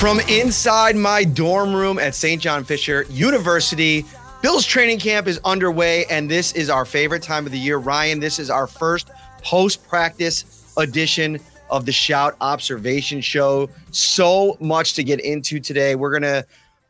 From inside my dorm room at St. John Fisher University, Bill's training camp is underway, and this is our favorite time of the year. Ryan, this is our first post practice edition of the Shout Observation Show. So much to get into today. We're gonna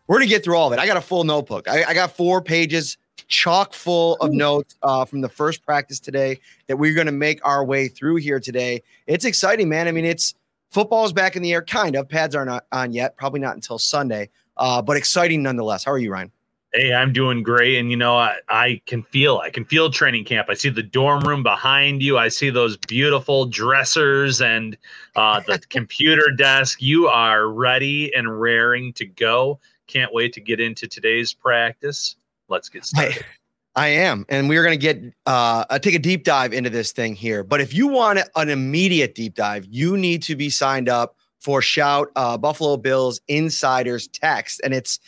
we're gonna get through all of it. I got a full notebook. I, I got four pages chock full of notes uh, from the first practice today that we're gonna make our way through here today. It's exciting, man. I mean, it's Football is back in the air, kind of. Pads are not on yet, probably not until Sunday, uh, but exciting nonetheless. How are you, Ryan? Hey, I'm doing great. And, you know, I, I can feel, I can feel training camp. I see the dorm room behind you. I see those beautiful dressers and uh, the computer desk. You are ready and raring to go. Can't wait to get into today's practice. Let's get started. I am, and we're going to get uh, take a deep dive into this thing here. But if you want an immediate deep dive, you need to be signed up for Shout uh, Buffalo Bills Insiders Text, and it's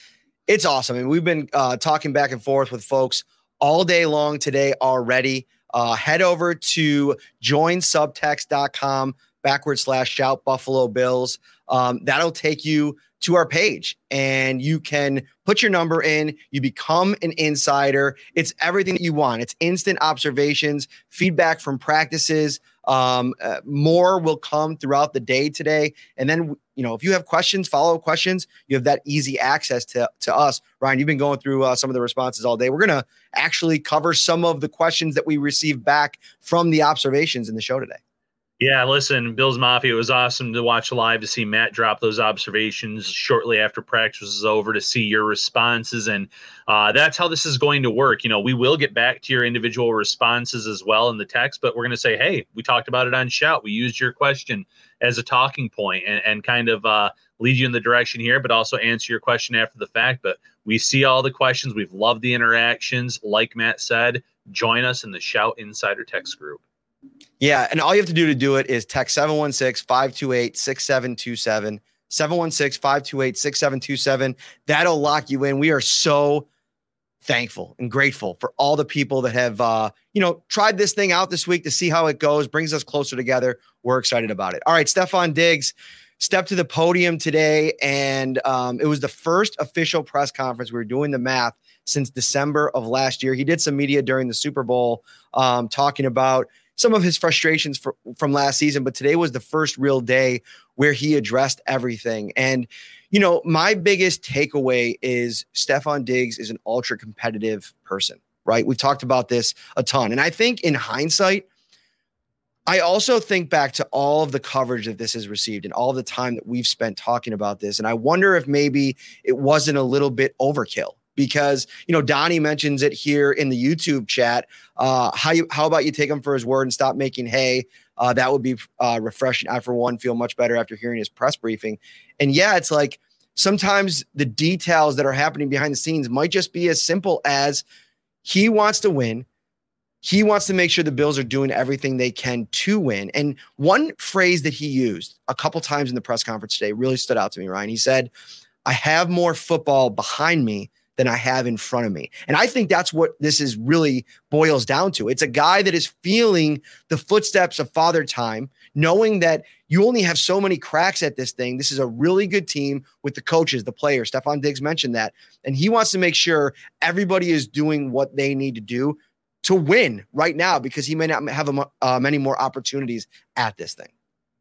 it's awesome. Mean, we've been uh, talking back and forth with folks all day long today already. Uh, head over to joinsubtext.com backward slash shout Buffalo Bills. Um, that'll take you to our page and you can put your number in. You become an insider. It's everything that you want. It's instant observations, feedback from practices. Um, uh, more will come throughout the day today. And then, you know, if you have questions, follow up questions, you have that easy access to, to us. Ryan, you've been going through uh, some of the responses all day. We're going to actually cover some of the questions that we received back from the observations in the show today. Yeah, listen, Bills Mafia, it was awesome to watch live to see Matt drop those observations shortly after practice was over to see your responses. And uh, that's how this is going to work. You know, we will get back to your individual responses as well in the text, but we're going to say, hey, we talked about it on Shout. We used your question as a talking point and, and kind of uh, lead you in the direction here, but also answer your question after the fact. But we see all the questions. We've loved the interactions. Like Matt said, join us in the Shout Insider text group. Yeah. And all you have to do to do it is text 716 528 6727. 716 528 6727. That'll lock you in. We are so thankful and grateful for all the people that have, uh, you know, tried this thing out this week to see how it goes, brings us closer together. We're excited about it. All right. Stefon Diggs stepped to the podium today, and um, it was the first official press conference. We were doing the math since December of last year. He did some media during the Super Bowl um, talking about some of his frustrations for, from last season, but today was the first real day where he addressed everything. And, you know, my biggest takeaway is Stefon Diggs is an ultra competitive person, right? We've talked about this a ton. And I think in hindsight, I also think back to all of the coverage that this has received and all the time that we've spent talking about this. And I wonder if maybe it wasn't a little bit overkill because you know Donnie mentions it here in the YouTube chat. Uh, how you how about you take him for his word and stop making hay? Uh, that would be uh, refreshing. I for one feel much better after hearing his press briefing. And yeah, it's like sometimes the details that are happening behind the scenes might just be as simple as he wants to win. He wants to make sure the Bills are doing everything they can to win. And one phrase that he used a couple times in the press conference today really stood out to me, Ryan. He said, I have more football behind me than I have in front of me. And I think that's what this is really boils down to. It's a guy that is feeling the footsteps of father time, knowing that you only have so many cracks at this thing. This is a really good team with the coaches, the players. Stefon Diggs mentioned that. And he wants to make sure everybody is doing what they need to do to win right now because he may not have a, uh, many more opportunities at this thing.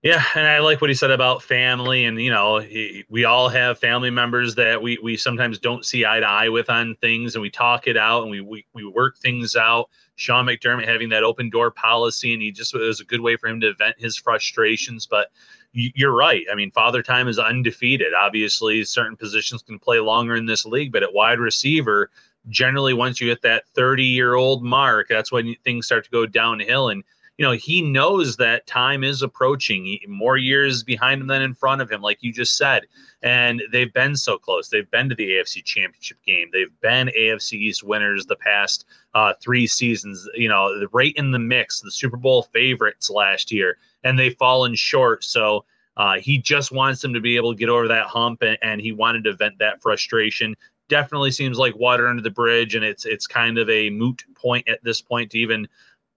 Yeah, and I like what he said about family, and you know, he, we all have family members that we we sometimes don't see eye to eye with on things, and we talk it out and we we, we work things out. Sean McDermott having that open door policy, and he just it was a good way for him to vent his frustrations. But you're right. I mean, father time is undefeated. Obviously, certain positions can play longer in this league, but at wide receiver, generally, once you hit that 30 year old mark, that's when things start to go downhill and you know, he knows that time is approaching. He, more years behind him than in front of him, like you just said. And they've been so close. They've been to the AFC Championship game. They've been AFC East winners the past uh, three seasons. You know, right in the mix, the Super Bowl favorites last year, and they've fallen short. So uh, he just wants them to be able to get over that hump, and, and he wanted to vent that frustration definitely seems like water under the bridge, and it's it's kind of a moot point at this point to even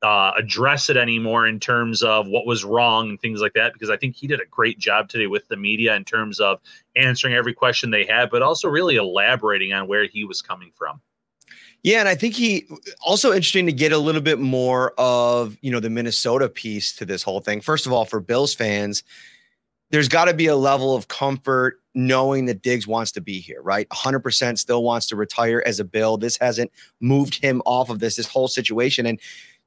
uh, address it anymore in terms of what was wrong and things like that. Because I think he did a great job today with the media in terms of answering every question they had, but also really elaborating on where he was coming from. Yeah, and I think he also interesting to get a little bit more of you know the Minnesota piece to this whole thing. First of all, for Bills fans, there's got to be a level of comfort knowing that Diggs wants to be here, right? 100% still wants to retire as a Bill. This hasn't moved him off of this this whole situation and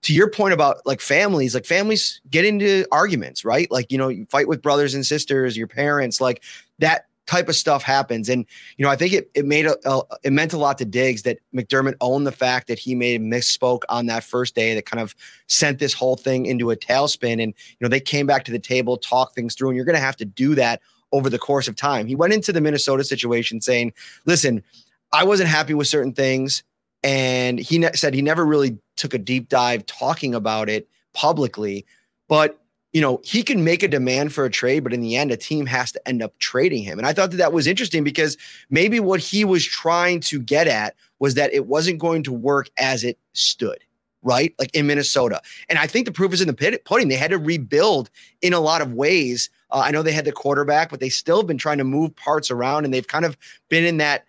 to your point about like families, like families get into arguments, right? Like, you know, you fight with brothers and sisters, your parents, like that type of stuff happens. And, you know, I think it, it made a, a, it meant a lot to Diggs that McDermott owned the fact that he made a misspoke on that first day that kind of sent this whole thing into a tailspin. And, you know, they came back to the table, talk things through, and you're going to have to do that over the course of time. He went into the Minnesota situation saying, listen, I wasn't happy with certain things. And he ne- said he never really took a deep dive talking about it publicly. But, you know, he can make a demand for a trade, but in the end, a team has to end up trading him. And I thought that that was interesting because maybe what he was trying to get at was that it wasn't going to work as it stood right? Like in Minnesota. And I think the proof is in the pudding. They had to rebuild in a lot of ways. Uh, I know they had the quarterback, but they still have been trying to move parts around and they've kind of been in that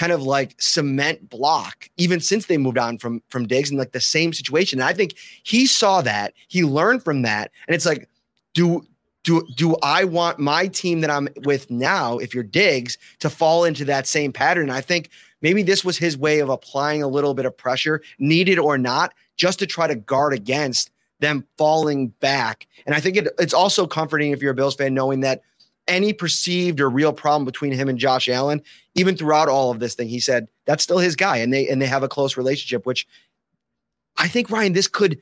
kind of like cement block even since they moved on from from Diggs in like the same situation. And I think he saw that, he learned from that, and it's like, do do do I want my team that I'm with now, if you're Diggs, to fall into that same pattern? And I think maybe this was his way of applying a little bit of pressure, needed or not, just to try to guard against them falling back. And I think it, it's also comforting if you're a Bills fan knowing that any perceived or real problem between him and Josh Allen, even throughout all of this thing, he said that's still his guy, and they and they have a close relationship. Which I think Ryan, this could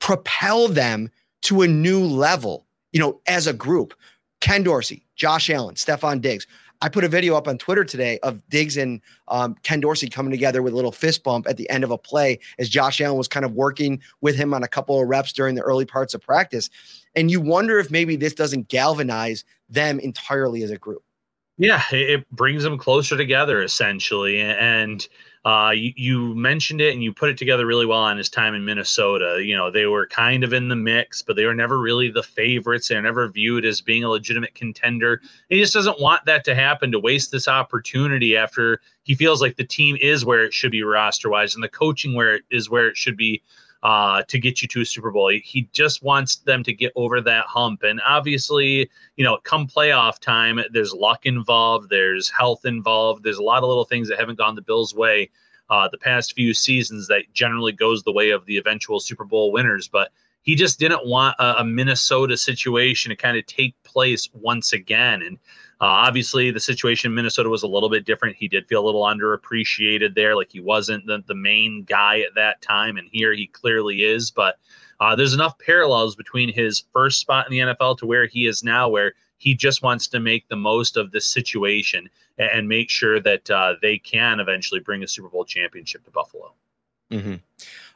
propel them to a new level. You know, as a group, Ken Dorsey, Josh Allen, Stefon Diggs. I put a video up on Twitter today of Diggs and um, Ken Dorsey coming together with a little fist bump at the end of a play as Josh Allen was kind of working with him on a couple of reps during the early parts of practice. And you wonder if maybe this doesn't galvanize them entirely as a group. Yeah, it brings them closer together essentially. And uh, you, you, mentioned it and you put it together really well on his time in Minnesota. You know, they were kind of in the mix, but they were never really the favorites. They're never viewed as being a legitimate contender. He just doesn't want that to happen to waste this opportunity after he feels like the team is where it should be roster wise and the coaching where it is where it should be uh, to get you to a Super Bowl. He just wants them to get over that hump. And obviously, you know, come playoff time, there's luck involved, there's health involved, there's a lot of little things that haven't gone the Bills' way uh, the past few seasons that generally goes the way of the eventual Super Bowl winners. But he just didn't want a, a Minnesota situation to kind of take place once again. And obviously, the situation in Minnesota was a little bit different. He did feel a little underappreciated there, like he wasn't the, the main guy at that time. And here he clearly is. But uh, there's enough parallels between his first spot in the NFL to where he is now, where he just wants to make the most of this situation and, and make sure that uh, they can eventually bring a Super Bowl championship to Buffalo. Mm-hmm.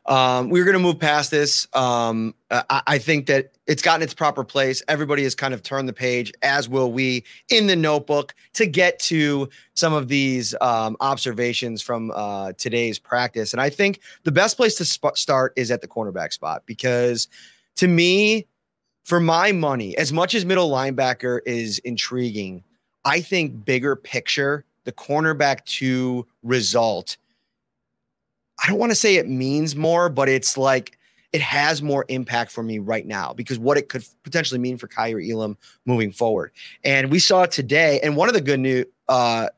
Um, we're going to move past this. Um, I, I, think that it's gotten its proper place. Everybody has kind of turned the page, as will we, in the notebook to get to some of these um, observations from uh, today's practice. And I think the best place to sp- start is at the cornerback spot because to me, for my money, as much as middle linebacker is intriguing, I think bigger picture, the cornerback to result I don't want to say it means more, but it's like it has more impact for me right now because what it could potentially mean for Kaiir Elam moving forward. And we saw today. And one of the good new uh,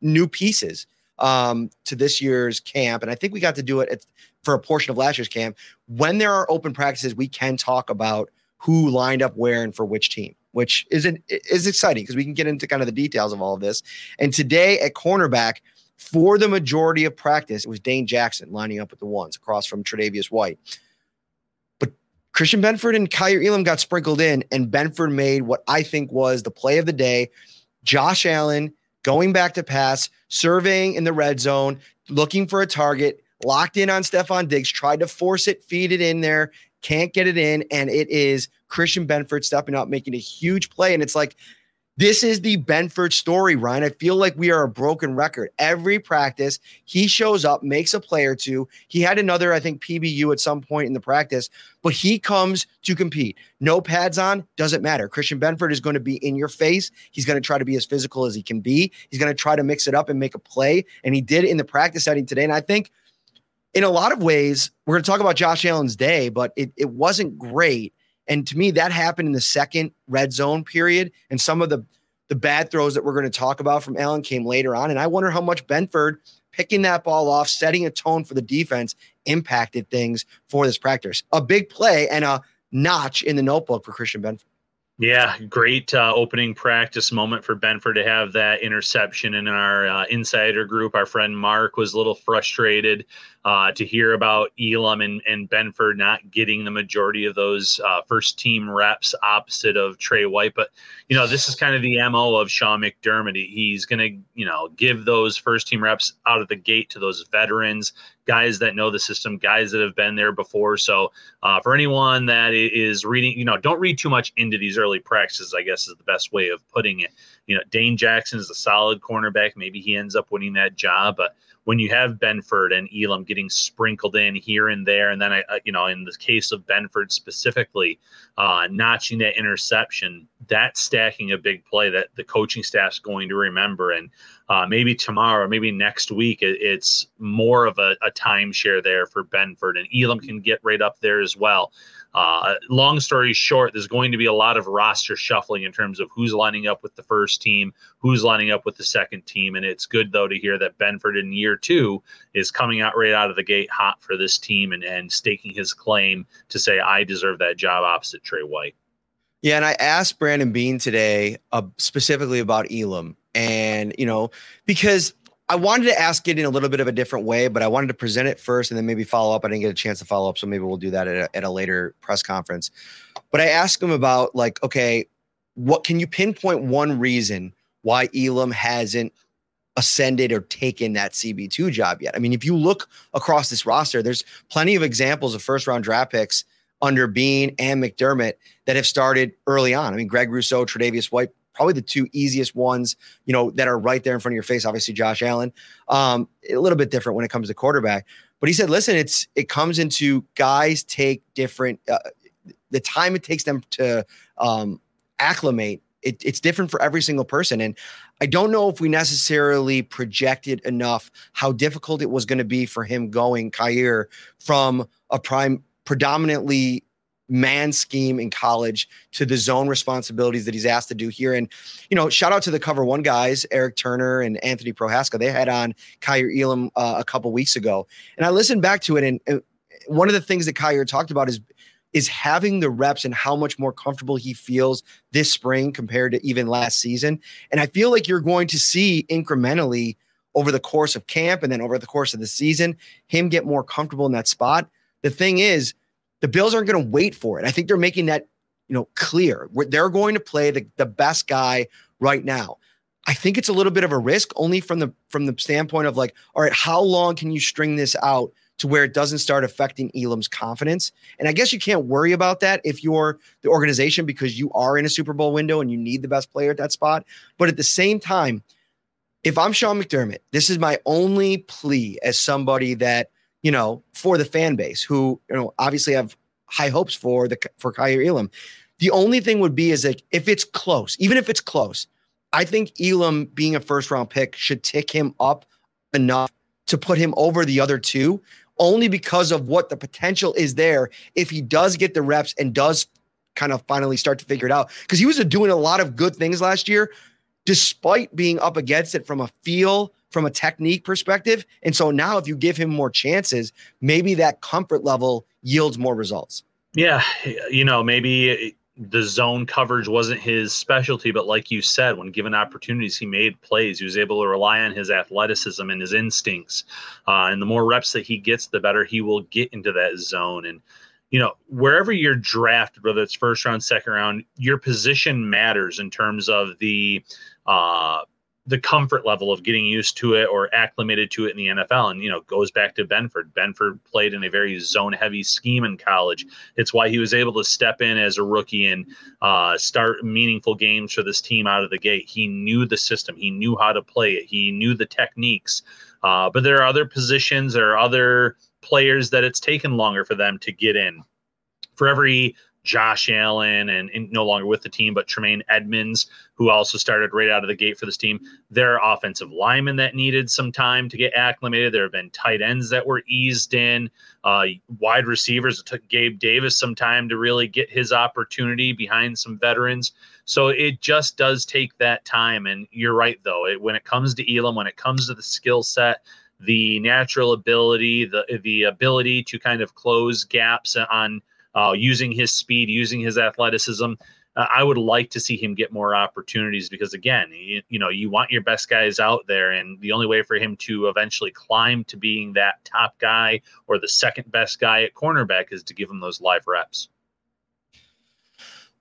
new pieces um, to this year's camp, and I think we got to do it at, for a portion of last year's camp. When there are open practices, we can talk about who lined up where and for which team, which is an, is exciting because we can get into kind of the details of all of this. And today at cornerback for the majority of practice, it was Dane Jackson lining up with the ones across from Tre'Davious White. But Christian Benford and Kaiir Elam got sprinkled in, and Benford made what I think was the play of the day. Josh Allen going back to pass, surveying in the red zone, looking for a target, locked in on Stefon Diggs, tried to force it, feed it in there, can't get it in. And it is Christian Benford stepping up, making a huge play. And it's like, this is the Benford story, Ryan. I feel like we are a broken record. Every practice, he shows up, makes a play or two. He had another, I think, PBU at some point in the practice, but he comes to compete. No pads on, doesn't matter. Christian Benford is going to be in your face. He's going to try to be as physical as he can be. He's going to try to mix it up and make a play. And he did in the practice setting today. And I think in a lot of ways, we're going to talk about Josh Allen's day, but it, it wasn't great. And to me, that happened in the second red zone period. And some of the the bad throws that we're going to talk about from Allen came later on. And I wonder how much Benford picking that ball off, setting a tone for the defense, impacted things for this practice. A big play and a notch in the notebook for Christian Benford. Yeah, great uh, opening practice moment for Benford to have that interception. And in our uh, insider group, our friend Mark was a little frustrated uh, to hear about Elam and, and Benford not getting the majority of those uh, first team reps opposite of Tre White. But, you know, this is kind of the MO of Sean McDermott. He's going to, you know, give those first team reps out of the gate to those veterans, guys that know the system, guys that have been there before. So uh, for anyone that is reading, you know, don't read too much into these early practices, I guess is the best way of putting it. You know, Dane Jackson is a solid cornerback. Maybe he ends up winning that job, but when you have Benford and Elam getting sprinkled in here and there, and then I, you know, in the case of Benford specifically, uh, notching that interception, that's stacking a big play that the coaching staff's going to remember. And uh, maybe tomorrow, maybe next week, it, it's more of a, a timeshare there for Benford, and Elam can get right up there as well. Uh, long story short, there's going to be a lot of roster shuffling in terms of who's lining up with the first team, who's lining up with the second team. And it's good, though, to hear that Benford in year two is coming out right out of the gate hot for this team and, and staking his claim to say, I deserve that job opposite Tre White. Yeah, and I asked Brandon Beane today uh, specifically about Elam, and you know because I wanted to ask it in a little bit of a different way, but I wanted to present it first and then maybe follow up. I didn't get a chance to follow up, so maybe we'll do that at a, at a later press conference. But I asked him about like, okay, what can you pinpoint one reason why Elam hasn't ascended or taken that CB2 job yet? I mean, if you look across this roster, there's plenty of examples of first round draft picks under Beane and McDermott that have started early on. I mean, Greg Rousseau, Tre'Davious White probably the two easiest ones, you know, that are right there in front of your face. Obviously, Josh Allen, um, a little bit different when it comes to quarterback. But he said, listen, it's it comes into guys take different uh, the time it takes them to um, acclimate. It, it's different for every single person, and I don't know if we necessarily projected enough how difficult it was going to be for him going Kaiir from a prime predominantly man scheme in college to the zone responsibilities that he's asked to do here. And, you know, shout out to the cover one guys, Erik Turner and Anthony Prohaska. They had on Kaiir Elam uh, a couple weeks ago. And I listened back to it. And, and one of the things that Kaiir talked about is is having the reps and how much more comfortable he feels this spring compared to even last season. And I feel like you're going to see incrementally over the course of camp and then over the course of the season, him get more comfortable in that spot. The thing is, the Bills aren't going to wait for it. I think they're making that, you know, clear. They're going to play the, the best guy right now. I think it's a little bit of a risk only from the from the standpoint of like, all right, how long can you string this out to where it doesn't start affecting Elam's confidence? And I guess you can't worry about that if you're the organization because you are in a Super Bowl window and you need the best player at that spot. But at the same time, if I'm Sean McDermott, this is my only plea as somebody that you know, for the fan base who, you know, obviously have high hopes for the for Kaiir Elam. The only thing would be is like if it's close, even if it's close, I think Elam being a first round pick should tick him up enough to put him over the other two, only because of what the potential is there if he does get the reps and does kind of finally start to figure it out. Because he was doing a lot of good things last year, despite being up against it from a feel from a technique perspective. And so now, if you give him more chances, maybe that comfort level yields more results. Yeah. You know, maybe the zone coverage wasn't his specialty, but like you said, when given opportunities, he made plays. He was able to rely on his athleticism and his instincts. Uh, and the more reps that he gets, the better he will get into that zone. And you know, wherever you're drafted, whether it's first round, second round, your position matters in terms of the uh, the comfort level of getting used to it or acclimated to it in the NFL. And, you know, goes back to Benford. Benford played in a very zone heavy scheme in college. It's why he was able to step in as a rookie and uh, start meaningful games for this team out of the gate. He knew the system, he knew how to play it, he knew the techniques. Uh, but there are other positions, there are other players that it's taken longer for them to get in. For every Josh Allen and, and, no longer with the team, but Tremaine Edmunds, who also started right out of the gate for this team. There are offensive linemen that needed some time to get acclimated. There have been tight ends that were eased in, uh, wide receivers. It took Gabe Davis some time to really get his opportunity behind some veterans. So it just does take that time. And you're right, though. It, when it comes to Elam, when it comes to the skill set, the natural ability, the the ability to kind of close gaps on uh, using his speed, using his athleticism. Uh, I would like to see him get more opportunities because, again, you, you, know, you want your best guys out there, and the only way for him to eventually climb to being that top guy or the second best guy at cornerback is to give him those live reps.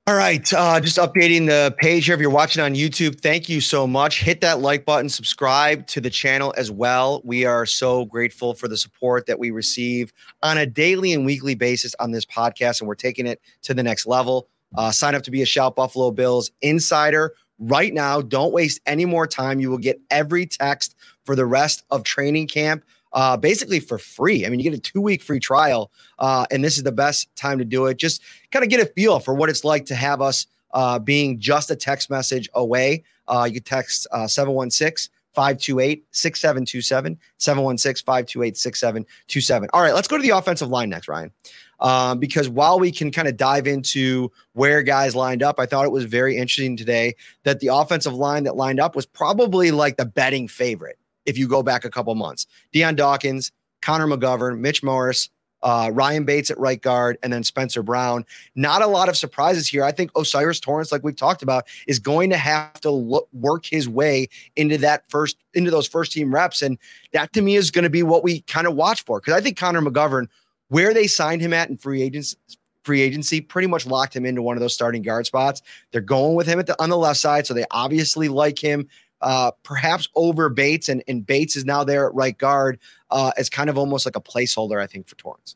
All right. Uh, just updating the page here. If you're watching on YouTube, thank you so much. Hit that like button, subscribe to the channel as well. We are so grateful for the support that we receive on a daily and weekly basis on this podcast, and we're taking it to the next level. Uh, sign up to be a Shout Buffalo Bills insider right now. Don't waste any more time. You will get every text for the rest of training camp uh, basically for free. I mean, you get a two week free trial, uh, and this is the best time to do it. Just kind of get a feel for what it's like to have us uh, being just a text message away. Uh, you text uh, 716 528 6727, 716 528 6727. All right, let's go to the offensive line next, Ryan. Um, because while we can kind of dive into where guys lined up, I thought it was very interesting today that the offensive line that lined up was probably like the betting favorite if you go back a couple months. Dion Dawkins, Connor McGovern, Mitch Morse, uh, Ryan Bates at right guard, and then Spencer Brown. Not a lot of surprises here. I think O'Cyrus Torrence, like we've talked about, is going to have to look, work his way into that first into those first team reps, and that to me is going to be what we kind of watch for. Because I think Connor McGovern, where they signed him at in free agents free agency pretty much locked him into one of those starting guard spots. They're going with him at the on the left side, so they obviously like him uh, perhaps over Bates, and, and Bates is now there at right guard uh, as kind of almost like a placeholder, I think, for Torrence.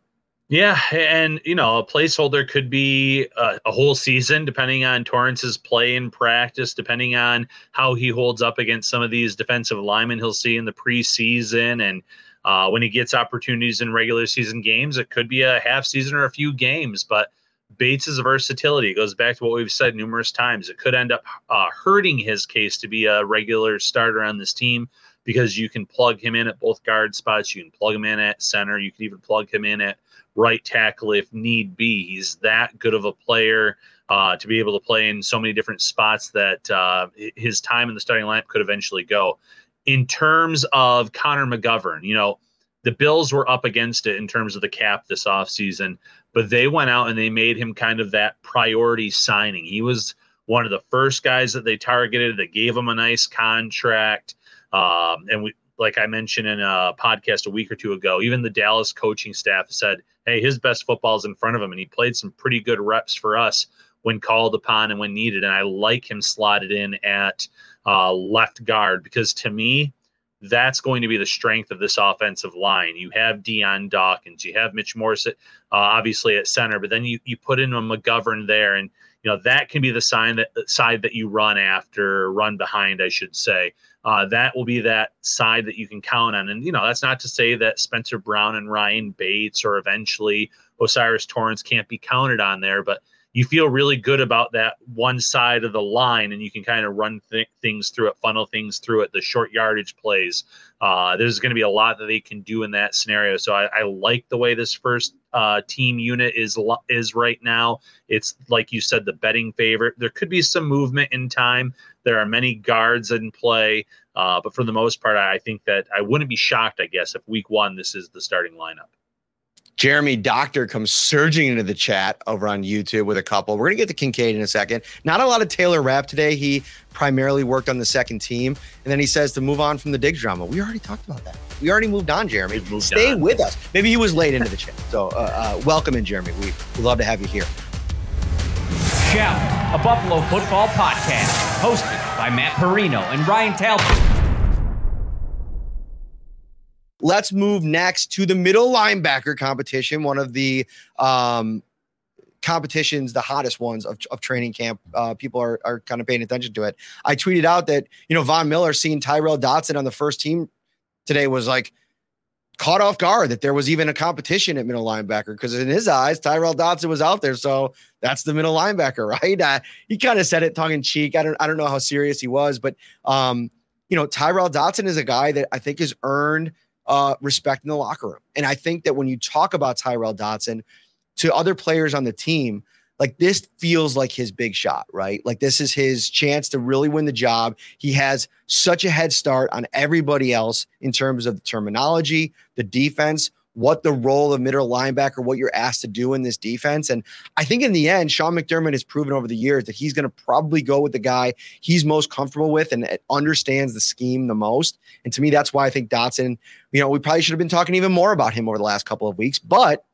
Yeah, and you know, a placeholder could be a, a, whole season, depending on Torrence's play in practice, depending on how he holds up against some of these defensive linemen he'll see in the preseason, and uh, when he gets opportunities in regular season games, it could be a half season or a few games. But Bates's versatility goes back to what we've said numerous times. It could end up uh, hurting his case to be a regular starter on this team because you can plug him in at both guard spots. You can plug him in at center. You can even plug him in at right tackle if need be. He's that good of a player uh, to be able to play in so many different spots that uh, his time in the starting lineup could eventually go. In terms of Connor McGovern, you know, the Bills were up against it in terms of the cap this offseason but they went out and they made him kind of that priority signing. He was one of the first guys that they targeted. They gave him a nice contract. Um, and we, like I mentioned in a podcast a week or two ago, even the Dallas coaching staff said, hey, his best football is in front of him. And he played some pretty good reps for us when called upon and when needed. And I like him slotted in at uh, left guard because to me, that's going to be the strength of this offensive line. You have Dion Dawkins, you have Mitch Morse, uh, obviously at center, but then you you put in a McGovern there, and you know that can be the sign that side that you run after, run behind, I should say. Uh, that will be that side that you can count on, and you know that's not to say that Spencer Brown and Ryan Bates or eventually O'Cyrus Torrence can't be counted on there, but you feel really good about that one side of the line and you can kind of run th- things through it, funnel things through it, the short yardage plays. Uh, there's going to be a lot that they can do in that scenario. So I, I like the way this first uh, team unit is is right now. It's like you said, the betting favorite. There could be some movement in time. There are many guards in play, uh, but for the most part, I think that I wouldn't be shocked. I guess if week one this is the starting lineup. Jeremy Doctor comes surging into the chat over on YouTube with a couple. We're going to get to Kincaid in a second. Not a lot of Taylor Rapp today. He primarily worked on the second team. And then he says to move on from the Diggs drama. We already talked about that. We already moved on, Jeremy. Moved Stay on. with us. Maybe he was late into the chat. So uh, uh, welcome in, Jeremy. We, we love to have you here. Shout, a Buffalo football podcast, hosted by Matt Parrino and Ryan Talbot. Let's move next to the middle linebacker competition, one of the um, competitions, the hottest ones of, of training camp. Uh, people are, are kind of paying attention to it. I tweeted out that, you know, Von Miller seeing Tyrel Dodson on the first team today was like caught off guard that there was even a competition at middle linebacker because in his eyes, Tyrel Dodson was out there. So that's the middle linebacker, right? Uh, he kind of said it tongue in cheek. I don't, I don't know how serious he was, but, um, you know, Tyrel Dodson is a guy that I think has earned uh, respect in the locker room. And I think that when you talk about Tyrel Dodson to other players on the team, like this feels like his big shot, right? Like this is his chance to really win the job. He has such a head start on everybody else in terms of the terminology, the defense, what the role of middle linebacker, what you're asked to do in this defense. And I think in the end, Sean McDermott has proven over the years that he's going to probably go with the guy he's most comfortable with and understands the scheme the most. And to me, that's why I think Dodson, you know, we probably should have been talking even more about him over the last couple of weeks. But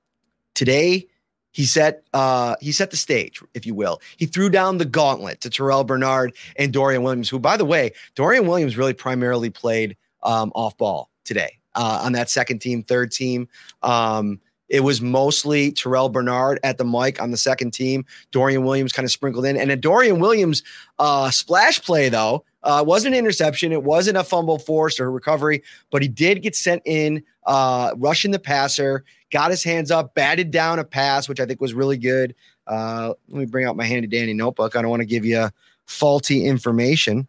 today, he set uh, he set the stage, if you will. He threw down the gauntlet to Terrell Bernard and Dorian Williams, who, by the way, Dorian Williams really primarily played um, off ball today uh, on that second team, third team. Um, it was mostly Terrell Bernard at the mic on the second team. Dorian Williams kind of sprinkled in, and a Dorian Williams uh, splash play though uh, wasn't an interception. It wasn't a fumble forced or recovery, but he did get sent in, uh, rushing the passer, got his hands up, batted down a pass, which I think was really good. Uh, let me bring out my handy dandy notebook. I don't want to give you faulty information.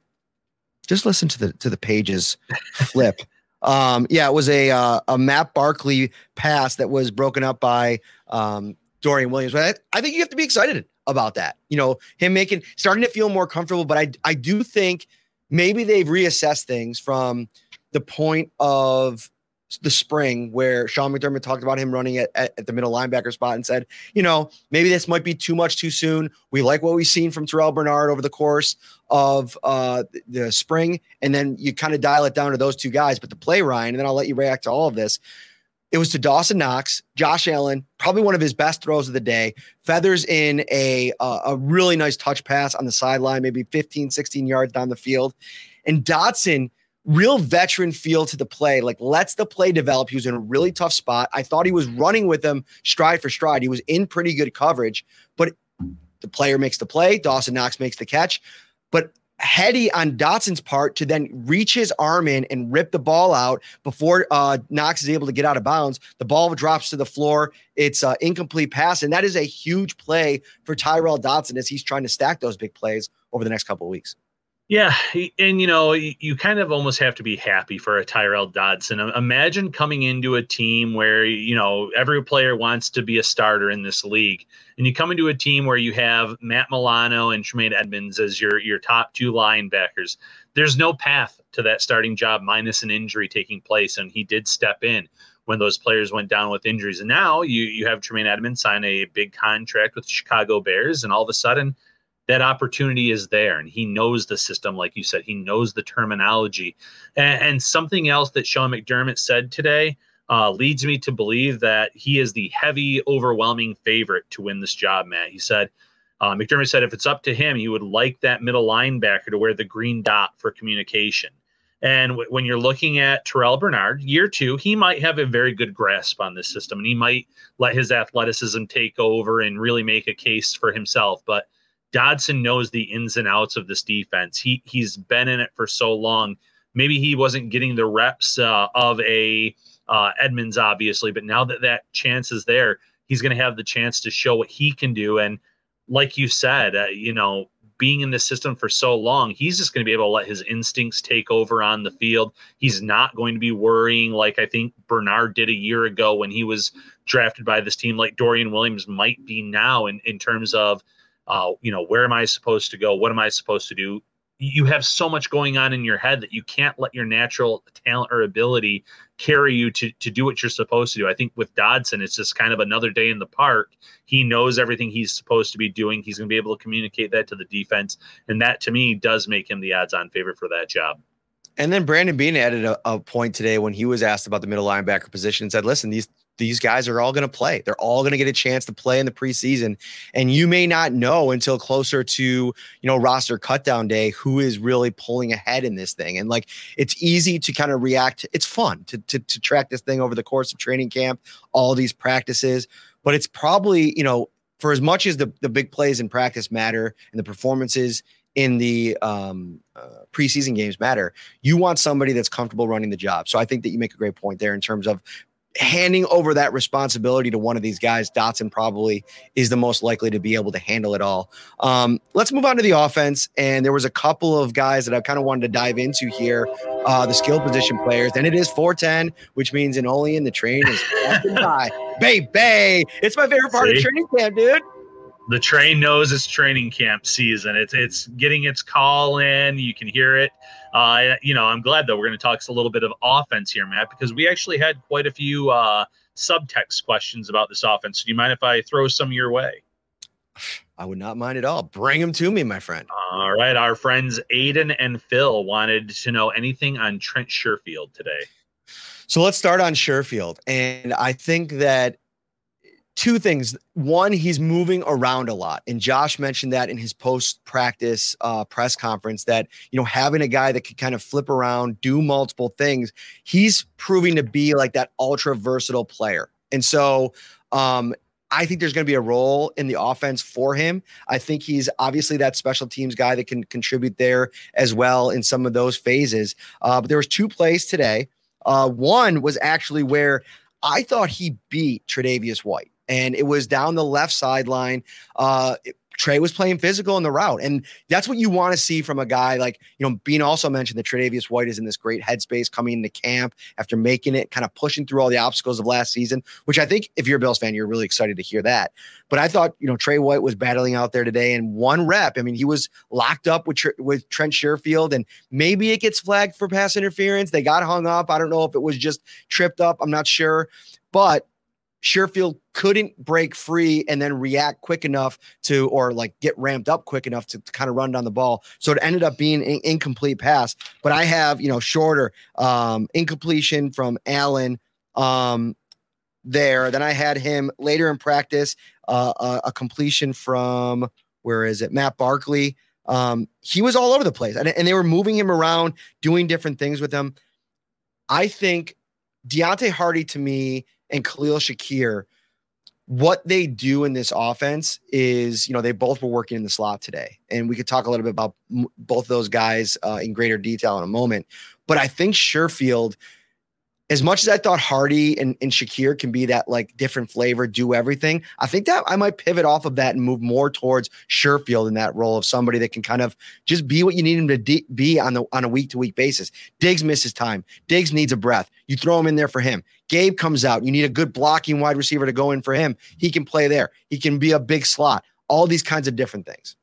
Just listen to the to the pages flip. Um, yeah, it was a uh, a Matt Barkley pass that was broken up by um, Dorian Williams. But I, I think you have to be excited about that. You know, him making starting to feel more comfortable. But I I do think maybe they've reassessed things from the point of the spring where Sean McDermott talked about him running at, at, at, the middle linebacker spot and said, you know, maybe this might be too much too soon. We like what we've seen from Terrell Bernard over the course of uh, the spring. And then you kind of dial it down to those two guys. But to play Ryan, and then I'll let you react to all of this. It was to Dawson Knox, Josh Allen, probably one of his best throws of the day. Feathers in a uh, a really nice touch pass on the sideline, maybe 15, 16 yards down the field. And Dodson real veteran feel to the play, like lets the play develop. He was in a really tough spot. I thought he was running with them stride for stride. He was in pretty good coverage, but the player makes the play. Dawson Knox makes the catch. But heady on Dodson's part to then reach his arm in and rip the ball out before uh, Knox is able to get out of bounds. The ball drops to the floor. It's an incomplete pass. And that is a huge play for Tyrel Dodson as he's trying to stack those big plays over the next couple of weeks. Yeah, and you know, you kind of almost have to be happy for a Tyrel Dodson. Imagine coming into a team where you know every player wants to be a starter in this league, and you come into a team where you have Matt Milano and Tremaine Edmunds as your your top two linebackers. There's no path to that starting job minus an injury taking place, and he did step in when those players went down with injuries. And now you you have Tremaine Edmunds sign a big contract with Chicago Bears, and all of a sudden that opportunity is there and he knows the system like you said he knows the terminology and, and something else that sean mcdermott said today uh, leads me to believe that he is the heavy overwhelming favorite to win this job matt he said uh, mcdermott said if it's up to him he would like that middle linebacker to wear the green dot for communication and w- when you're looking at Terrell Bernard, year two, he might have a very good grasp on this system and he might let his athleticism take over and really make a case for himself. But Dodson knows the ins and outs of this defense. He he's been in it for so long. Maybe he wasn't getting the reps uh, of a uh, Edmunds, obviously, but now that that chance is there, he's going to have the chance to show what he can do. And like you said, uh, you know, being in the system for so long, he's just going to be able to let his instincts take over on the field. He's not going to be worrying like I think Bernard did a year ago when he was drafted by this team, like Dorian Williams might be now in, in terms of uh, you know, where am I supposed to go? What am I supposed to do? you have so much going on in your head that you can't let your natural talent or ability carry you to to do what you're supposed to do. I think with Dodson, it's just kind of another day in the park. He knows everything he's supposed to be doing. He's going to be able to communicate that to the defense, and that to me does make him the odds-on favorite for that job. And then Brandon Beane added a, a, point today when he was asked about the middle linebacker position and said, listen, these these guys are all going to play. They're all going to get a chance to play in the preseason. And you may not know until closer to, you know, roster cutdown day who is really pulling ahead in this thing. And like it's easy to kind of react. It's fun to, to, to track this thing over the course of training camp, all these practices. But it's probably, you know, for as much as the, the big plays in practice matter and the performances in the um, uh, preseason games matter. You want somebody that's comfortable running the job. So I think that you make a great point there in terms of handing over that responsibility to one of these guys. Dodson probably is the most likely to be able to handle it all. Um, let's move on to the offense. And there was a couple of guys that I kind of wanted to dive into here, uh, the skill position players. And it is 410, which means an only in the train is by. Baby, it's my favorite part See? of training camp, dude the train knows it's training camp season. It's it's getting its call in. You can hear it. Uh, you know, I'm glad that we're going to talk a little bit of offense here, Matt, because we actually had quite a few uh, subtext questions about this offense. Do you mind if I throw some your way? I would not mind at all. Bring them to me, my friend. All right, our friends Aiden and Phil wanted to know anything on Trent Sherfield today. So let's start on Sherfield, and I think that two things. One, he's moving around a lot. And Josh mentioned that in his post practice uh, press conference that, you know, having a guy that can kind of flip around, do multiple things, he's proving to be like that ultra versatile player. And so, um, I think there's going to be a role in the offense for him. I think he's obviously that special teams guy that can contribute there as well in some of those phases. Uh, but there was two plays today. Uh, one was actually where I thought he beat Tre'Davious White and it was down the left sideline. Uh, Tre was playing physical in the route. And that's what you want to see from a guy like, you know, Beane also mentioned that Tre'Davious White is in this great headspace coming into camp after making it, kind of pushing through all the obstacles of last season, which I think if you're a Bills fan, you're really excited to hear that. But I thought, you know, Tre White was battling out there today and one rep. I mean, he was locked up with, with Trent Sherfield and maybe it gets flagged for pass interference. They got hung up. I don't know if it was just tripped up. I'm not sure. But Sherfield couldn't break free and then react quick enough to, or like get ramped up quick enough to, to kind of run down the ball. So it ended up being an incomplete pass. But I have, you know, shorter um, incompletion from Allen um, there. Then I had him later in practice, uh, a, a completion from, where is it? Matt Barkley. Um, he was all over the place and, and they were moving him around, doing different things with him. I think Deonte Harty to me and Khalil Shakir, what they do in this offense is, you know, they both were working in the slot today. And we could talk a little bit about both those guys uh, in greater detail in a moment. But I think Sherfield as much as I thought Harty and, and Shakir can be that like different flavor, do everything, I think that I might pivot off of that and move more towards Sherfield in that role of somebody that can kind of just be what you need him to de- be on the on a week to week basis. Diggs misses time. Diggs needs a breath. You throw him in there for him. Gabe comes out. You need a good blocking wide receiver to go in for him. He can play there. He can be a big slot. All these kinds of different things.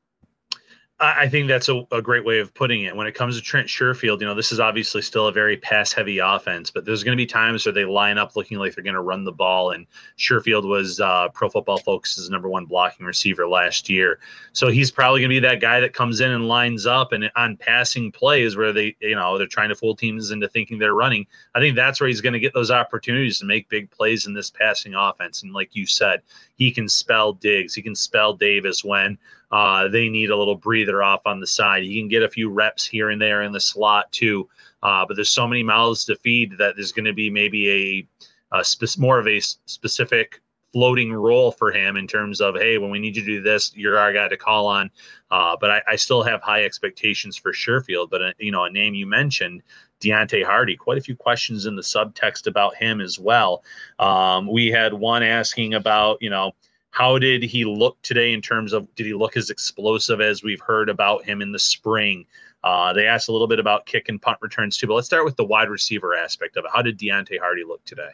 I think that's a, a, great way of putting it. When it comes to Trent Sherfield, you know, this is obviously still a very pass heavy offense, but there's going to be times where they line up looking like they're going to run the ball. And Sherfield was uh, Pro Football Focus's number one blocking receiver last year. So he's probably going to be that guy that comes in and lines up and on passing plays where they, you know, they're trying to fool teams into thinking they're running. I think that's where he's going to get those opportunities to make big plays in this passing offense. And like you said, he can spell Diggs, he can spell Davis when uh, they need a little breather off on the side. He can get a few reps here and there in the slot too. Uh, but there's so many mouths to feed that there's going to be maybe a, a more of a specific floating role for him in terms of hey, when we need you to do this, you're our guy to call on. Uh, but I, I, still have high expectations for Sherfield. But uh, you know, a name you mentioned, Deonte Harty. Quite a few questions in the subtext about him as well. Um, we had one asking about you know how did he look today in terms of did he look as explosive as we've heard about him in the spring? Uh, they asked a little bit about kick and punt returns too, but let's start with the wide receiver aspect of it. How did Deonte Harty look today?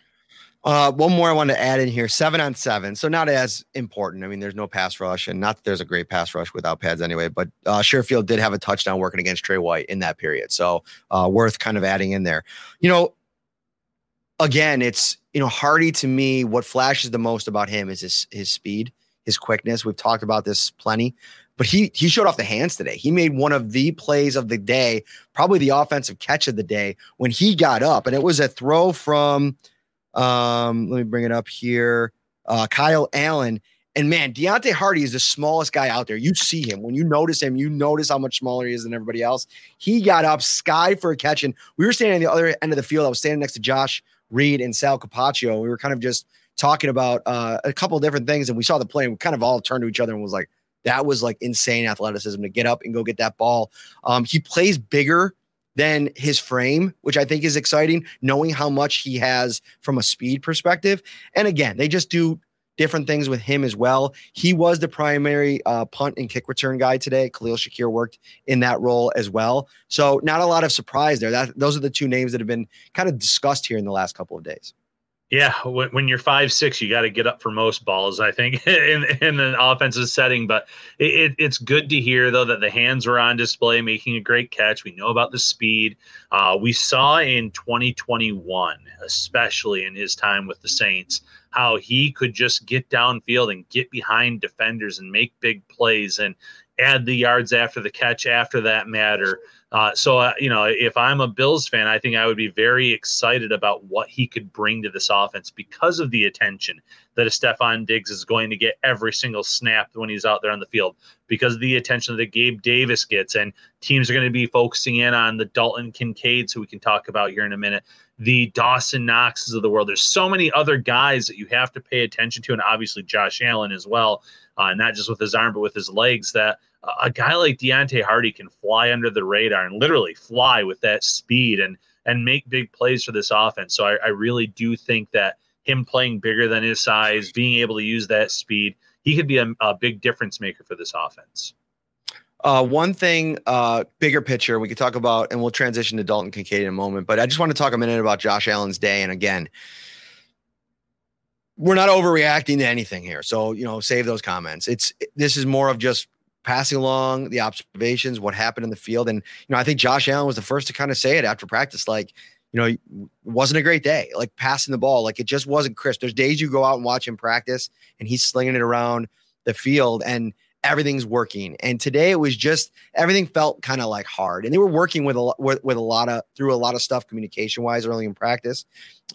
Uh, one more I want to add in here: seven on seven, so not as important. I mean, there's no pass rush, and not that there's a great pass rush without pads anyway. But uh, Sherfield did have a touchdown working against Tre White in that period, so uh, worth kind of adding in there. You know, again, it's you know Harty to me. What flashes the most about him is his his speed, his quickness. We've talked about this plenty, but he he showed off the hands today. He made one of the plays of the day, probably the offensive catch of the day when he got up, and it was a throw from um, let me bring it up here. Uh, Kyle Allen. And man, Deonte Harty is the smallest guy out there. You see him when you notice him, you notice how much smaller he is than everybody else. He got up sky for a catch, and we were standing on the other end of the field. I was standing next to Josh Reed and Sal Capaccio. We were kind of just talking about uh, a couple different things, and we saw the play, and we kind of all turned to each other and was like, "That was like insane athleticism to get up and go get that ball." Um, he plays bigger than his frame, which I think is exciting, knowing how much he has from a speed perspective. And again, they just do different things with him as well. He was the primary uh, punt and kick return guy today. Khalil Shakir worked in that role as well. So not a lot of surprise there. That those are the two names that have been kind of discussed here in the last couple of days. Yeah, when you're five six, you got to get up for most balls. I think in in an offensive setting, but it, it's good to hear though that the hands were on display, making a great catch. We know about the speed. Uh, we saw in 2021, especially in his time with the Saints, how he could just get downfield and get behind defenders and make big plays and add the yards after the catch after that matter. Uh, so, uh, you know, if I'm a Bills fan, I think I would be very excited about what he could bring to this offense because of the attention that a Stefon Diggs is going to get every single snap when he's out there on the field, because of the attention that Gabe Davis gets. And teams are going to be focusing in on the Dalton Kincaids, who we can talk about here in a minute, the Dawson Knoxes of the world. There's so many other guys that you have to pay attention to, and obviously Josh Allen as well, uh, not just with his arm, but with his legs that – a guy like Deonte Harty can fly under the radar and literally fly with that speed and and make big plays for this offense. So I, I really do think that him playing bigger than his size, being able to use that speed, he could be a, a big difference maker for this offense. Uh, one thing, uh, bigger picture, we could talk about, and we'll transition to Dalton Kincaid in a moment. But I just want to talk a minute about Josh Allen's day. And again, we're not overreacting to anything here, so you know, save those comments. It's this is more of just passing along the observations, what happened in the field. And, you know, I think Josh Allen was the first to kind of say it after practice, like, you know, it wasn't a great day, like passing the ball, like it just wasn't crisp. There's days you go out and watch him practice and he's slinging it around the field and everything's working. And today it was just everything felt kind of like hard. And they were working with a with, with a lot of through a lot of stuff communication wise early in practice.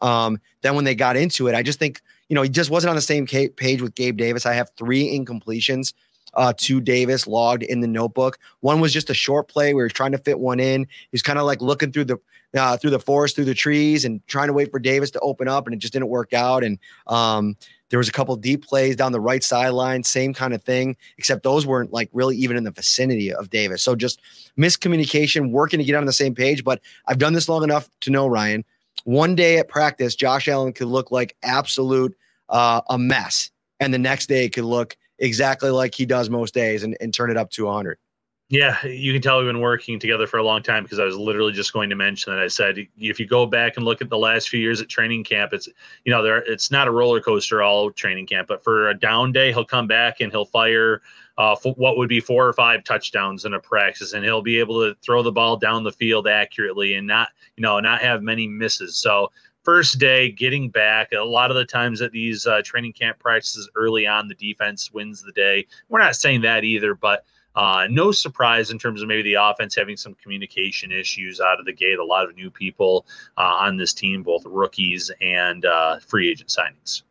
Um, then when they got into it, I just think, you know, he just wasn't on the same page with Gabe Davis. I have three incompletions uh, to Davis logged in the notebook. One was just a short play where he was trying to fit one in. He's kind of like looking through the uh, through the forest, through the trees, and trying to wait for Davis to open up, and it just didn't work out. And um, there was a couple deep plays down the right sideline, same kind of thing, except those weren't like really even in the vicinity of Davis. So just miscommunication, working to get on the same page. But I've done this long enough to know, Ryan. One day at practice, Josh Allen could look like absolute uh, a mess, and the next day it could look exactly like he does most days and, and turn it up to 100. Yeah, you can tell we've been working together for a long time because I was literally just going to mention that. I said if you go back and look at the last few years at training camp, it's you know there it's not a roller coaster all training camp, but for a down day, he'll come back and he'll fire uh, what would be four or five touchdowns in a practice, and he'll be able to throw the ball down the field accurately and not you know not have many misses. So first day getting back a lot of the times at these uh, training camp practices early on the defense wins the day. We're not saying that either but uh, no surprise in terms of maybe the offense having some communication issues out of the gate. A lot of new people uh, on this team both rookies and uh, free agent signings.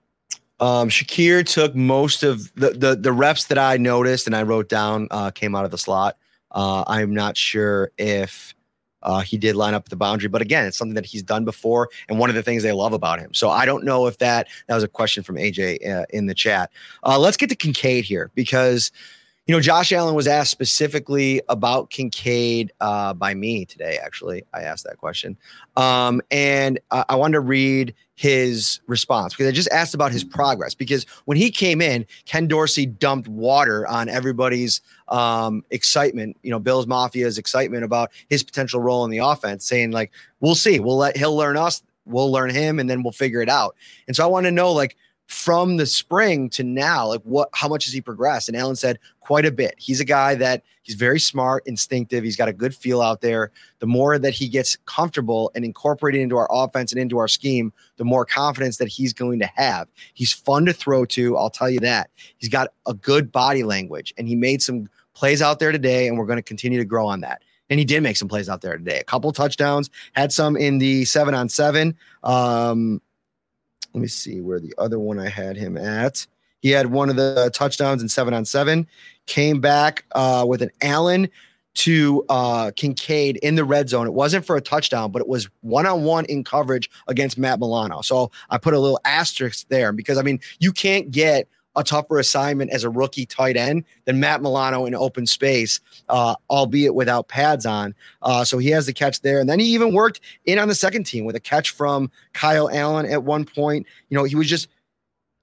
Um, Shakir took most of the, the, the reps that I noticed and I wrote down uh, came out of the slot. Uh, I'm not sure if uh, he did line up the boundary, but again, it's something that he's done before, and one of the things they love about him. So I don't know if that that was a question from AJ uh, in the chat. Uh, let's get to Kincaid here because you know Josh Allen was asked specifically about Kincaid uh, by me today. Actually, I asked that question, um, and I, I wanted to read his response because I just asked about his progress. Because when he came in, Ken Dorsey dumped water on everybody's um, excitement, you know, Bills Mafia's excitement about his potential role in the offense, saying like, "We'll see. We'll let he'll learn us we'll learn him and then we'll figure it out. And so I want to know like from the spring to now, like what how much has he progressed? And Allen said quite a bit. He's a guy that he's very smart, instinctive. He's got a good feel out there. The more that he gets comfortable and incorporated into our offense and into our scheme, the more confidence that he's going to have. He's fun to throw to. I'll tell you that. He's got a good body language, and he made some plays out there today, and we're going to continue to grow on that. And he did make some plays out there today. A couple touchdowns, had some in the seven on seven. Um, let me see where the other one I had him at. He had one of the touchdowns in seven on seven, came back uh, with an Allen to uh, Kincaid in the red zone. It wasn't for a touchdown, but it was one on one in coverage against Matt Milano. So I put a little asterisk there because I mean, you can't get a tougher assignment as a rookie tight end than Matt Milano in open space, uh, albeit without pads on. Uh, so he has the catch there. And then he even worked in on the second team with a catch from Kyle Allen at one point. You know, he was just,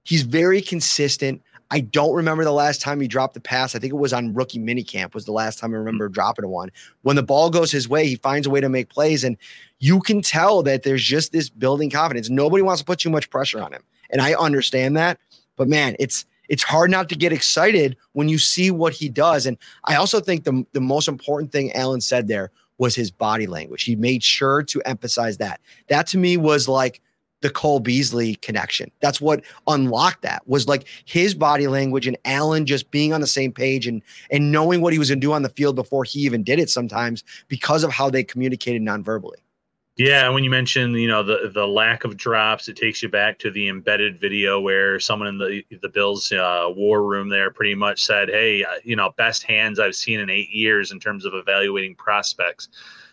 he's very consistent. I don't remember the last time he dropped the pass. I think it was on rookie minicamp was the last time I remember dropping one. When the ball goes his way, he finds a way to make plays. And you can tell that there's just this building confidence. Nobody wants to put too much pressure on him. And I understand that. But man, it's it's hard not to get excited when you see what he does. And I also think the, the most important thing Allen said there was his body language. He made sure to emphasize that. That to me was like the Cole Beasley connection. That's what unlocked that was like his body language and Allen just being on the same page and and knowing what he was going to do on the field before he even did it sometimes because of how they communicated non-verbally. Yeah, when you mentioned you know the the lack of drops, it takes you back to the embedded video where someone in the the Bills uh, war room there pretty much said, "Hey, uh, you know, best hands I've seen in eight years in terms of evaluating prospects."